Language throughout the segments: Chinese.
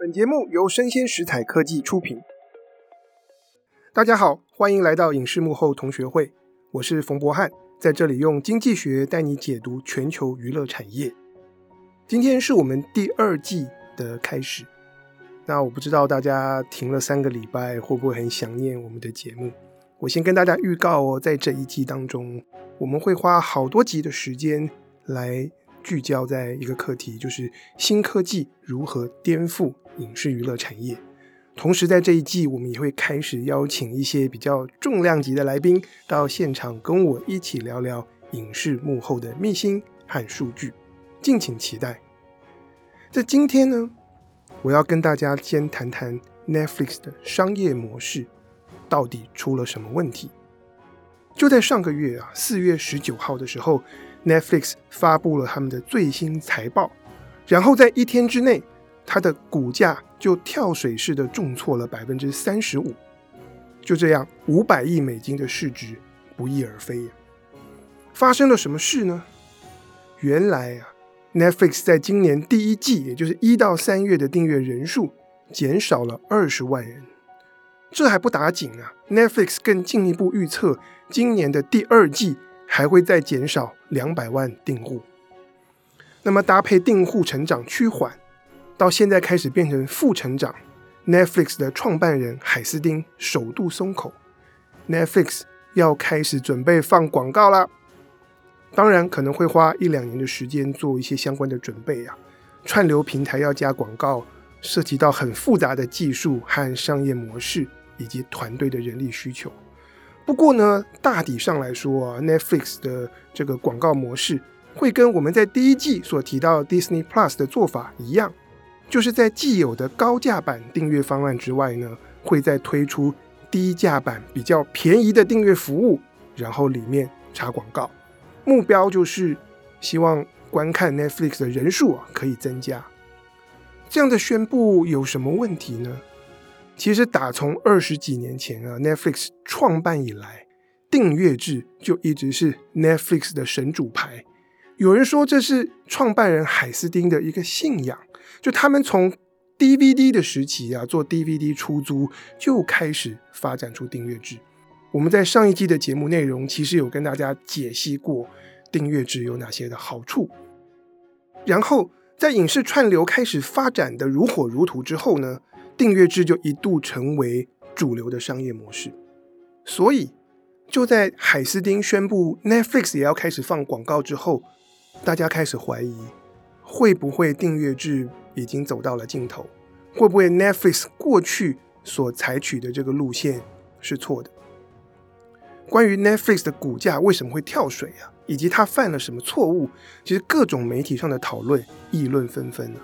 本节目由生鲜食材科技出品。大家好，欢迎来到影视幕后同学会，我是冯博翰，在这里用经济学带你解读全球娱乐产业。今天是我们第二季的开始，那我不知道大家停了三个礼拜，会不会很想念我们的节目？我先跟大家预告哦，在这一季当中，我们会花好多集的时间来聚焦在一个课题，就是新科技如何颠覆影视娱乐产业。同时，在这一季，我们也会开始邀请一些比较重量级的来宾到现场，跟我一起聊聊影视幕后的秘辛和数据，敬请期待。在今天呢，我要跟大家先谈谈 Netflix 的商业模式到底出了什么问题。就在上个月啊，四月十九号的时候，Netflix 发布了他们的最新财报，然后在一天之内，它的股价就跳水式的重挫了百分之三十五，就这样，五百亿美金的市值不翼而飞呀。发生了什么事呢？原来啊，Netflix 在今年第一季，也就是一到三月的订阅人数减少了二十万人。这还不打紧啊，Netflix 更进一步预测，今年的第二季还会再减少两百万订户。那么搭配订户成长趋缓。到现在开始变成负成长，Netflix 的创办人海斯汀首度松口，Netflix 要开始准备放广告啦。当然可能会花一两年的时间做一些相关的准备、啊。串流平台要加广告，涉及到很复杂的技术和商业模式，以及团队的人力需求。不过呢，大体上来说啊，Netflix 的这个广告模式会跟我们在第一季所提到 Disney Plus 的做法一样。就是在既有的高价版订阅方案之外呢，会再推出低价版比较便宜的订阅服务，然后里面插广告，目标就是希望观看 Netflix 的人数啊可以增加。这样的宣布有什么问题呢？其实打从二十几年前啊，Netflix 创办以来，订阅制就一直是 Netflix 的神主牌。有人说这是创办人海斯汀的一个信仰。就他们从 DVD 的时期啊，做 DVD 出租就开始发展出订阅制。我们在上一季的节目内容其实有跟大家解析过订阅制有哪些的好处。然后在影视串流开始发展的如火如荼之后呢，订阅制就一度成为主流的商业模式。所以就在海斯汀宣布 Netflix 也要开始放广告之后，大家开始怀疑。会不会订阅制已经走到了尽头？会不会 Netflix 过去所采取的这个路线是错的？关于 Netflix 的股价为什么会跳水啊？以及它犯了什么错误？其实各种媒体上的讨论议论纷纷啊，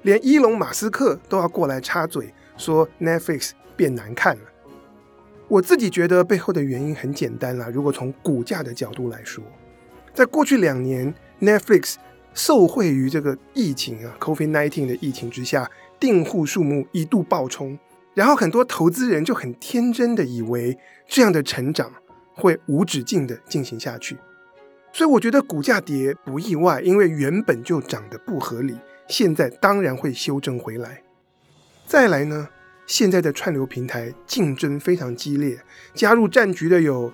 连伊隆马斯克都要过来插嘴，说 Netflix 变难看了。我自己觉得背后的原因很简单啦，如果从股价的角度来说，在过去两年 Netflix。受惠于这个疫情啊，COVID-19 的疫情之下，订户数目一度暴冲，然后很多投资人就很天真的以为这样的成长会无止境的进行下去，所以我觉得股价跌不意外，因为原本就涨得不合理，现在当然会修正回来。再来呢，现在的串流平台竞争非常激烈，加入战局的有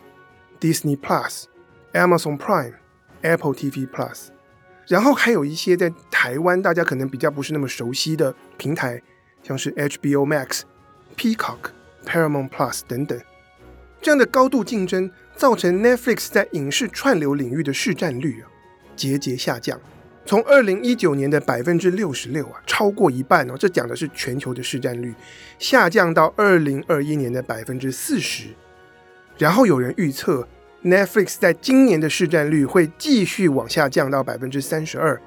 Disney Plus、Amazon Prime、Apple TV Plus。然后还有一些在台湾大家可能比较不是那么熟悉的平台，像是 HBO Max、Peacock、Paramount Plus 等等，这样的高度竞争造成 Netflix 在影视串流领域的市占率啊节节下降，从二零一九年的百分之六十六啊超过一半哦，这讲的是全球的市占率，下降到二零二一年的百分之四十，然后有人预测。Netflix 在今年的市占率会继续往下降到百分之三十二，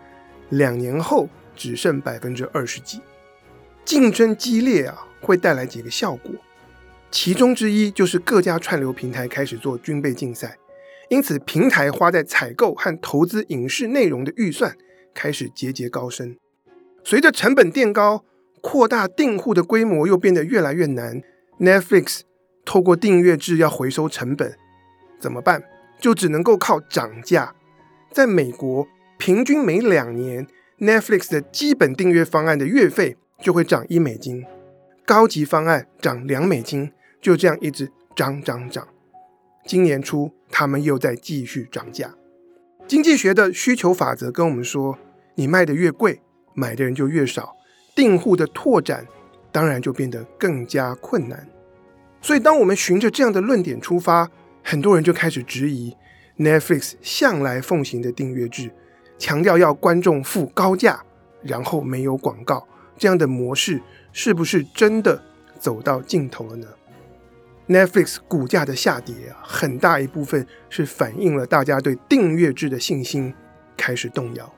两年后只剩百分之二十几。竞争激烈啊，会带来几个效果，其中之一就是各家串流平台开始做军备竞赛，因此平台花在采购和投资影视内容的预算开始节节高升。随着成本垫高，扩大订户的规模又变得越来越难。Netflix 透过订阅制要回收成本。怎么办？就只能够靠涨价。在美国，平均每两年，Netflix 的基本订阅方案的月费就会涨一美金，高级方案涨两美金，就这样一直涨涨涨。今年初，他们又在继续涨价。经济学的需求法则跟我们说，你卖的越贵，买的人就越少，订户的拓展当然就变得更加困难。所以，当我们循着这样的论点出发，很多人就开始质疑 Netflix 向来奉行的订阅制，强调要观众付高价，然后没有广告，这样的模式是不是真的走到尽头了呢？Netflix 股价的下跌啊，很大一部分是反映了大家对订阅制的信心开始动摇。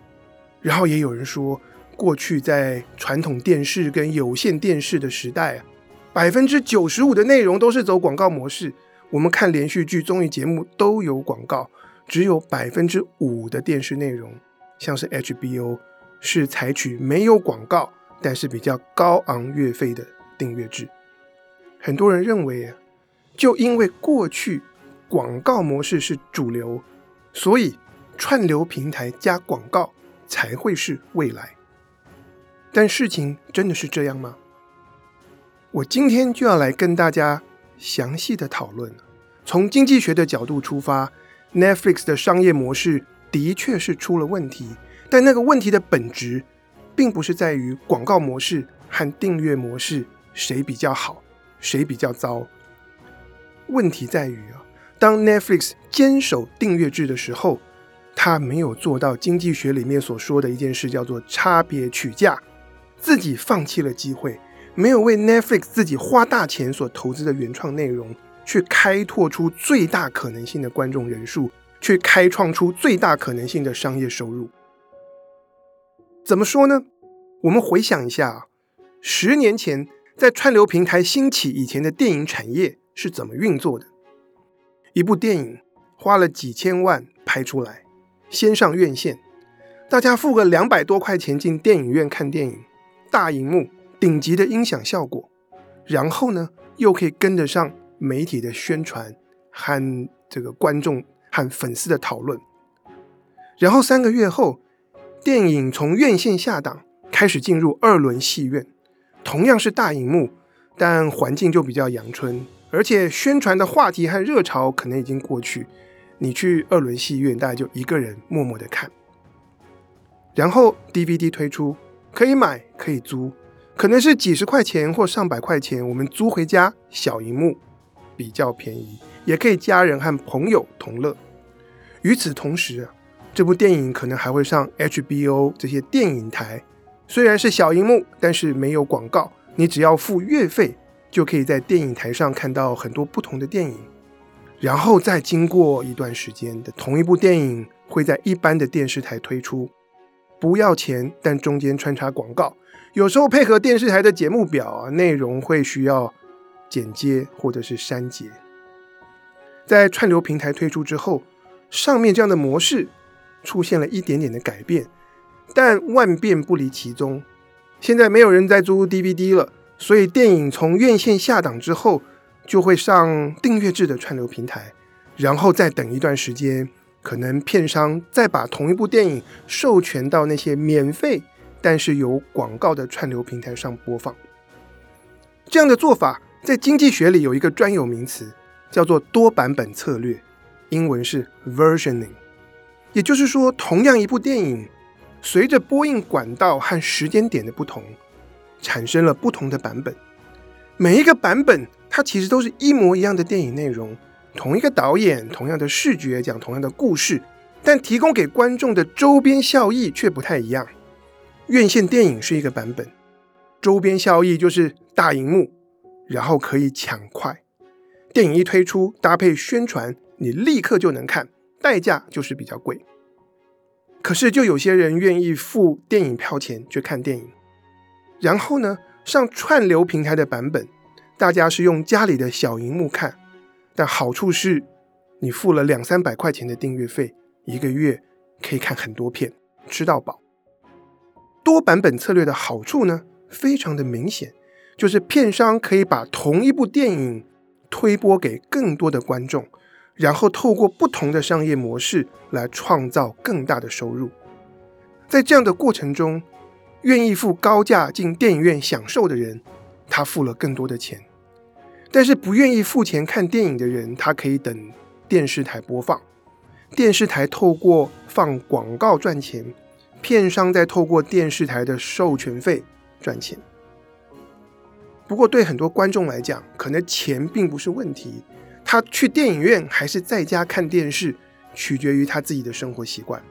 然后也有人说，过去在传统电视跟有线电视的时代啊，百分之九十五的内容都是走广告模式。我们看连续剧、综艺节目都有广告，只有百分之五的电视内容，像是 HBO，是采取没有广告，但是比较高昂月费的订阅制。很多人认为啊。就因为过去广告模式是主流，所以串流平台加广告才会是未来。但事情真的是这样吗？我今天就要来跟大家详细的讨论。从经济学的角度出发，Netflix 的商业模式的确是出了问题，但那个问题的本质，并不是在于广告模式和订阅模式谁比较好，谁比较糟。问题在于啊，当 Netflix 坚守订阅制的时候，他没有做到经济学里面所说的一件事，叫做差别取价，自己放弃了机会，没有为 Netflix 自己花大钱所投资的原创内容，去开拓出最大可能性的观众人数，去开创出最大可能性的商业收入。怎么说呢？我们回想一下啊，十年前在串流平台兴起以前的电影产业。是怎么运作的？一部电影花了几千万拍出来，先上院线，大家付个两百多块钱进电影院看电影，大荧幕、顶级的音响效果，然后呢，又可以跟得上媒体的宣传和这个观众和粉丝的讨论，然后三个月后，电影从院线下档开始进入二轮戏院，同样是大荧幕，但环境就比较阳春。而且宣传的话题和热潮可能已经过去，你去二轮戏院，大概就一个人默默的看。然后 DVD 推出，可以买可以租，可能是几十块钱或上百块钱，我们租回家小荧幕比较便宜，也可以家人和朋友同乐。与此同时，这部电影可能还会上 HBO 这些电影台，虽然是小荧幕，但是没有广告，你只要付月费。就可以在电影台上看到很多不同的电影，然后再经过一段时间的同一部电影会在一般的电视台推出，不要钱，但中间穿插广告，有时候配合电视台的节目表啊，内容会需要剪接或者是删节。在串流平台推出之后，上面这样的模式出现了一点点的改变，但万变不离其宗，现在没有人在租 DVD 了。所以，电影从院线下档之后，就会上订阅制的串流平台，然后再等一段时间，可能片商再把同一部电影授权到那些免费但是有广告的串流平台上播放。这样的做法在经济学里有一个专有名词，叫做多版本策略，英文是 versioning。也就是说，同样一部电影，随着播映管道和时间点的不同。产生了不同的版本，每一个版本它其实都是一模一样的电影内容，同一个导演，同样的视觉，讲同样的故事，但提供给观众的周边效益却不太一样。院线电影是一个版本，周边效益就是大荧幕，然后可以抢快。电影一推出，搭配宣传，你立刻就能看，代价就是比较贵。可是就有些人愿意付电影票钱去看电影。然后呢，上串流平台的版本，大家是用家里的小荧幕看，但好处是，你付了两三百块钱的订阅费，一个月可以看很多片，吃到饱。多版本策略的好处呢，非常的明显，就是片商可以把同一部电影推播给更多的观众，然后透过不同的商业模式来创造更大的收入。在这样的过程中，愿意付高价进电影院享受的人，他付了更多的钱；但是不愿意付钱看电影的人，他可以等电视台播放，电视台透过放广告赚钱，片商再透过电视台的授权费赚钱。不过，对很多观众来讲，可能钱并不是问题。他去电影院还是在家看电视，取决于他自己的生活习惯。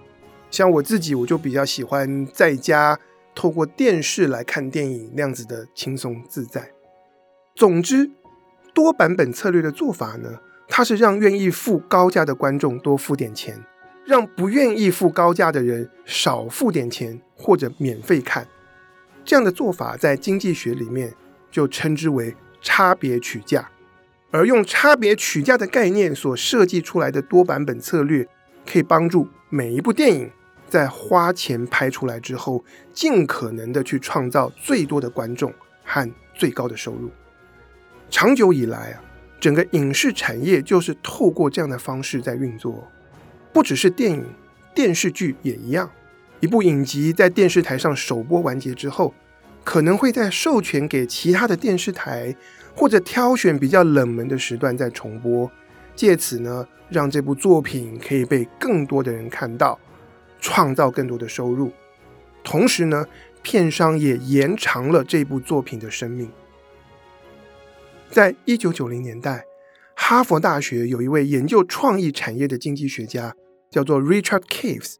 像我自己，我就比较喜欢在家透过电视来看电影，那样子的轻松自在。总之，多版本策略的做法呢，它是让愿意付高价的观众多付点钱，让不愿意付高价的人少付点钱或者免费看。这样的做法在经济学里面，就称之为差别取价，而用差别取价的概念所设计出来的多版本策略，可以帮助每一部电影在花钱拍出来之后，尽可能的去创造最多的观众和最高的收入。长久以来啊，整个影视产业就是透过这样的方式在运作，不只是电影，电视剧也一样。一部影集在电视台上首播完结之后，可能会再授权给其他的电视台，或者挑选比较冷门的时段再重播，借此呢，让这部作品可以被更多的人看到，创造更多的收入。同时呢，片商也延长了这部作品的生命。在一九九零年代，哈佛大学有一位研究创意产业的经济学家，叫做 Richard Caves，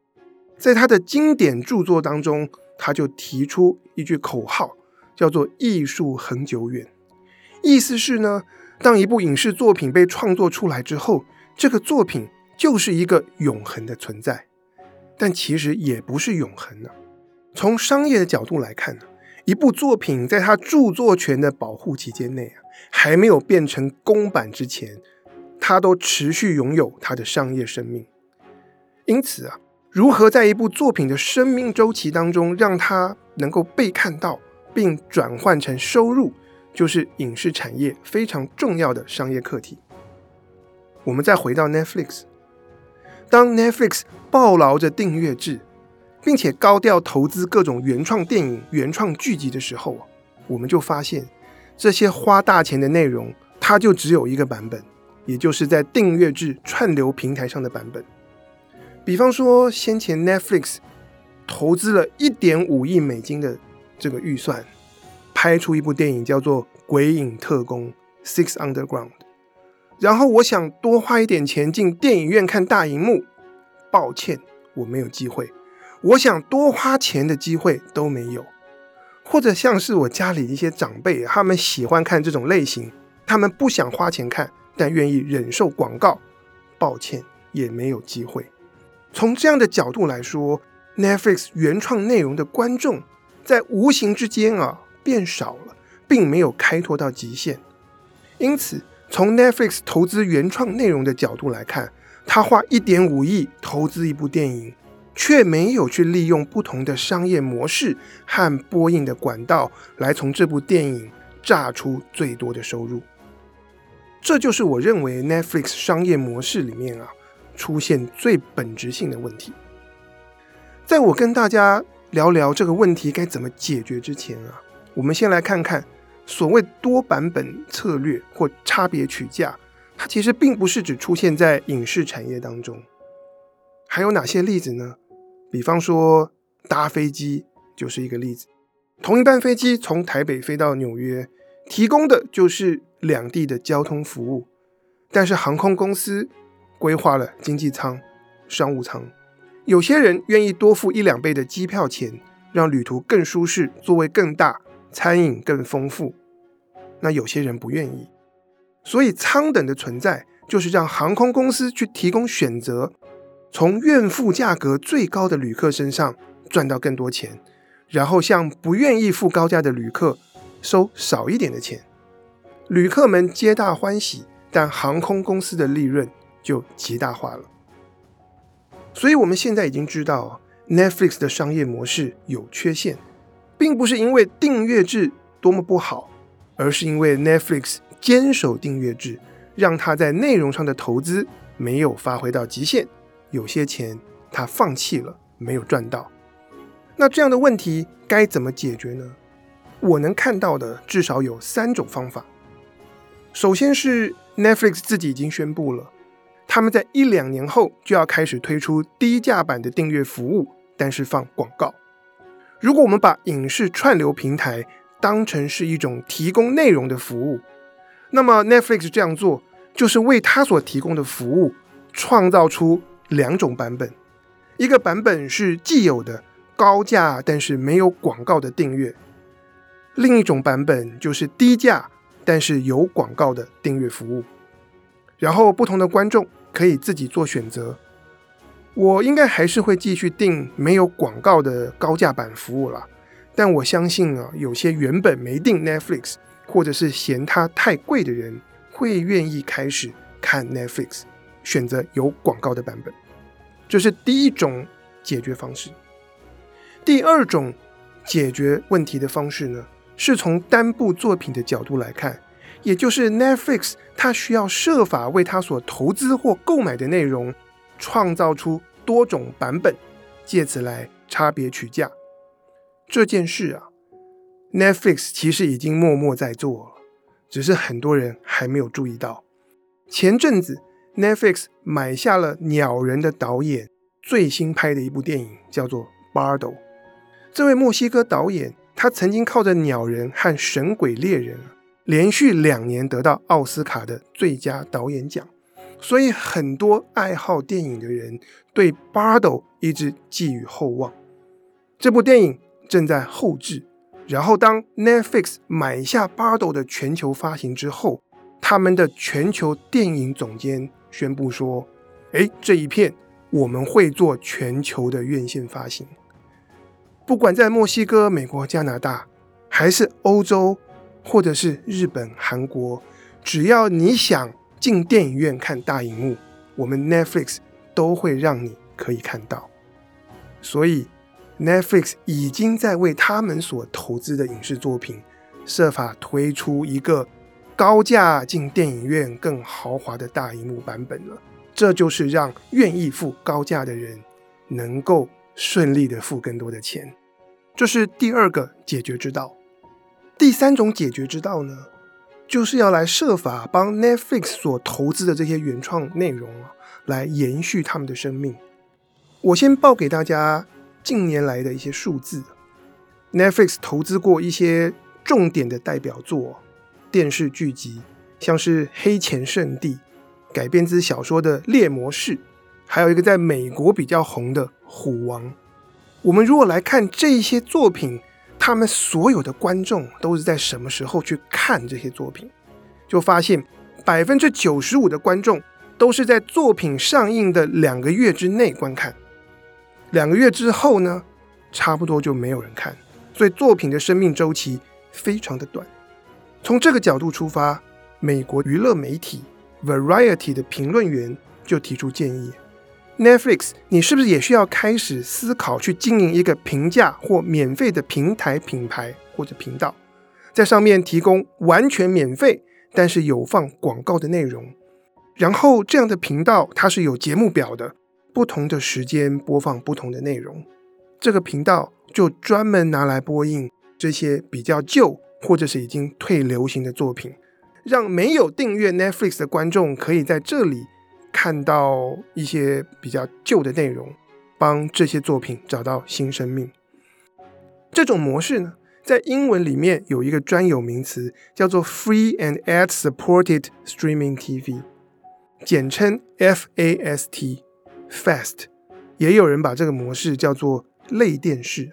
在他的经典著作当中。他就提出一句口号，叫做“艺术恒久远”，意思是呢，当一部影视作品被创作出来之后，这个作品就是一个永恒的存在。但其实也不是永恒呢。从商业的角度来看呢，一部作品在它著作权的保护期间内啊，还没有变成公版之前，它都持续拥有它的商业生命。因此啊。如何在一部作品的生命周期当中，让它能够被看到并转换成收入，就是影视产业非常重要的商业课题。我们再回到 Netflix，当 Netflix 抱牢着订阅制，并且高调投资各种原创电影、原创剧集的时候，我们就发现这些花大钱的内容，它就只有一个版本，也就是在订阅制串流平台上的版本。比方说，先前 Netflix 投资了一点五亿美金的这个预算，拍出一部电影叫做《鬼影特工：Six Underground》。然后我想多花一点钱进电影院看大荧幕，抱歉，我没有机会。我想多花钱的机会都没有。或者像是我家里一些长辈，他们喜欢看这种类型，他们不想花钱看，但愿意忍受广告，抱歉，也没有机会。从这样的角度来说，Netflix 原创内容的观众在无形之间啊变少了，并没有开拓到极限。因此，从 Netflix 投资原创内容的角度来看，他花一点五亿投资一部电影，却没有去利用不同的商业模式和播映的管道来从这部电影榨出最多的收入。这就是我认为 Netflix 商业模式里面啊。出现最本质性的问题。在我跟大家聊聊这个问题该怎么解决之前啊，我们先来看看所谓多版本策略或差别取价，它其实并不是只出现在影视产业当中。还有哪些例子呢？比方说搭飞机就是一个例子。同一班飞机从台北飞到纽约，提供的就是两地的交通服务，但是航空公司。规划了经济舱、商务舱，有些人愿意多付一两倍的机票钱，让旅途更舒适，座位更大，餐饮更丰富。那有些人不愿意，所以舱等的存在就是让航空公司去提供选择，从愿付价格最高的旅客身上赚到更多钱，然后向不愿意付高价的旅客收少一点的钱。旅客们皆大欢喜，但航空公司的利润。就极大化了，所以我们现在已经知道，Netflix 的商业模式有缺陷，并不是因为订阅制多么不好，而是因为 Netflix 坚守订阅制，让他在内容上的投资没有发挥到极限，有些钱他放弃了，没有赚到。那这样的问题该怎么解决呢？我能看到的至少有三种方法。首先是 Netflix 自己已经宣布了，他们在一两年后就要开始推出低价版的订阅服务，但是放广告。如果我们把影视串流平台当成是一种提供内容的服务，那么 Netflix 这样做就是为他所提供的服务创造出两种版本：一个版本是既有的高价但是没有广告的订阅，另一种版本就是低价但是有广告的订阅服务。然后不同的观众可以自己做选择。我应该还是会继续订没有广告的高价版服务啦，但我相信啊，有些原本没订 Netflix 或者是嫌它太贵的人，会愿意开始看 Netflix，选择有广告的版本。这是第一种解决方式。第二种解决问题的方式呢，是从单部作品的角度来看，也就是 Netflix 它需要设法为它所投资或购买的内容。创造出多种版本，借此来差别取价。这件事啊，Netflix 其实已经默默在做了，只是很多人还没有注意到。前阵子，Netflix 买下了鸟人的导演最新拍的一部电影，叫做《Bardo》。这位墨西哥导演，他曾经靠着《鸟人》和《神鬼猎人》连续两年得到奥斯卡的最佳导演奖。所以，很多爱好电影的人对《Bardo》一直寄予厚望。这部电影正在后制，然后当 Netflix 买下《Bardo》的全球发行之后，他们的全球电影总监宣布说：“诶，这一片我们会做全球的院线发行，不管在墨西哥、美国、加拿大，还是欧洲，或者是日本、韩国，只要你想。”进电影院看大荧幕，我们 Netflix 都会让你可以看到。所以 Netflix 已经在为他们所投资的影视作品设法推出一个高价进电影院更豪华的大荧幕版本了。这就是让愿意付高价的人能够顺利的付更多的钱。这是第二个解决之道。第三种解决之道呢？就是要来设法帮 Netflix 所投资的这些原创内容啊，来延续他们的生命。我先报给大家近年来的一些数字：Netflix 投资过一些重点的代表作电视剧集，像是《黑钱圣地》改编自小说的《猎魔士》，还有一个在美国比较红的《虎王》。我们如果来看这些作品，他们所有的观众都是在什么时候去看这些作品？就发现百分之九十五的观众都是在作品上映的两个月之内观看，两个月之后呢，差不多就没有人看。所以作品的生命周期非常的短。从这个角度出发，美国娱乐媒体 Variety 的评论员就提出建议。Netflix，你是不是也需要开始思考去经营一个平价或免费的平台品牌或者频道，在上面提供完全免费但是有放广告的内容，然后这样的频道它是有节目表的，不同的时间播放不同的内容，这个频道就专门拿来播映这些比较旧或者是已经退流行的作品，让没有订阅 Netflix 的观众可以在这里。看到一些比较旧的内容，帮这些作品找到新生命。这种模式呢，在英文里面有一个专有名词，叫做 Free and Ad-supported Streaming TV，简称 FAST，Fast。也有人把这个模式叫做类电视。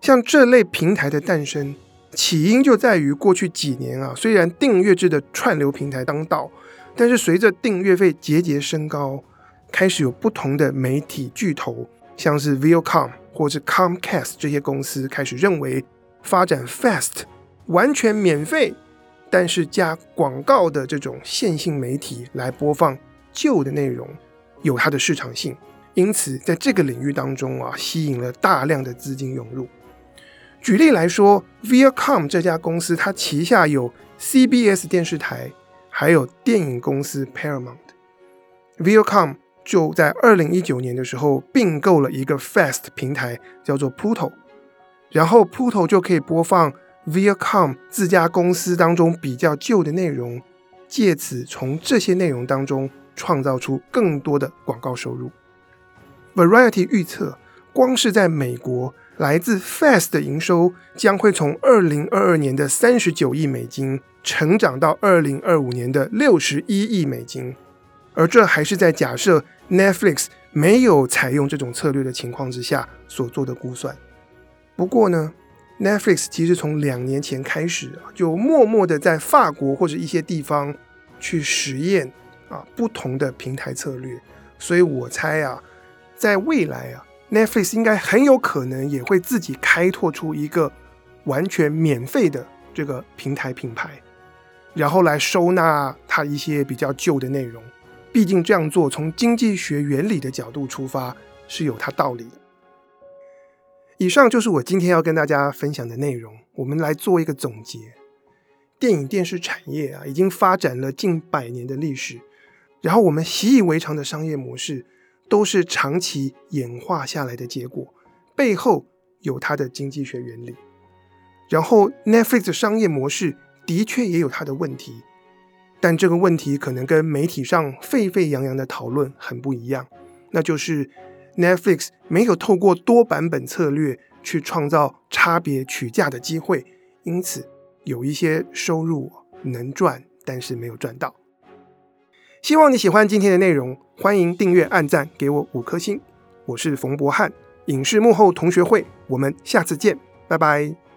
像这类平台的诞生，起因就在于过去几年啊，虽然订阅制的串流平台当道。但是随着订阅费节节升高，开始有不同的媒体巨头，像是 Viacom 或是 Comcast 这些公司开始认为，发展 Fast 完全免费，但是加广告的这种线性媒体来播放旧的内容，有它的市场性。因此，在这个领域当中啊，吸引了大量的资金涌入。举例来说，Viacom 这家公司，它旗下有 CBS 电视台。还有电影公司 Paramount，Viacom 就在二零一九年的时候并购了一个 Fast 平台，叫做 Pluto 然后铺头就可以播放 Viacom 自家公司当中比较旧的内容，借此从这些内容当中创造出更多的广告收入。Variety 预测，光是在美国，来自 FAST 的营收将会从二零二二年的三十九亿美金成长到二零二五年的六十一亿美金，而这还是在假设 Netflix 没有采用这种策略的情况之下所做的估算。不过呢，Netflix 其实从两年前开始啊，就默默的在法国或者一些地方去实验啊不同的平台策略，所以我猜啊，在未来啊，Netflix 应该很有可能也会自己开拓出一个完全免费的这个平台品牌，然后来收纳它一些比较旧的内容。毕竟这样做从经济学原理的角度出发是有它道理的。以上就是我今天要跟大家分享的内容。我们来做一个总结。电影电视产业啊，已经发展了近百年的历史，然后我们习以为常的商业模式，都是长期演化下来的结果，背后有它的经济学原理。然后 Netflix 的商业模式的确也有它的问题，但这个问题可能跟媒体上沸沸扬扬的讨论很不一样，那就是。Netflix 没有透过多版本策略去创造差别取价的机会，因此有一些收入能赚，但是没有赚到。希望你喜欢今天的内容，欢迎订阅、按赞，给我五颗星。我是冯博翰，影视幕后同学会，我们下次见，拜拜。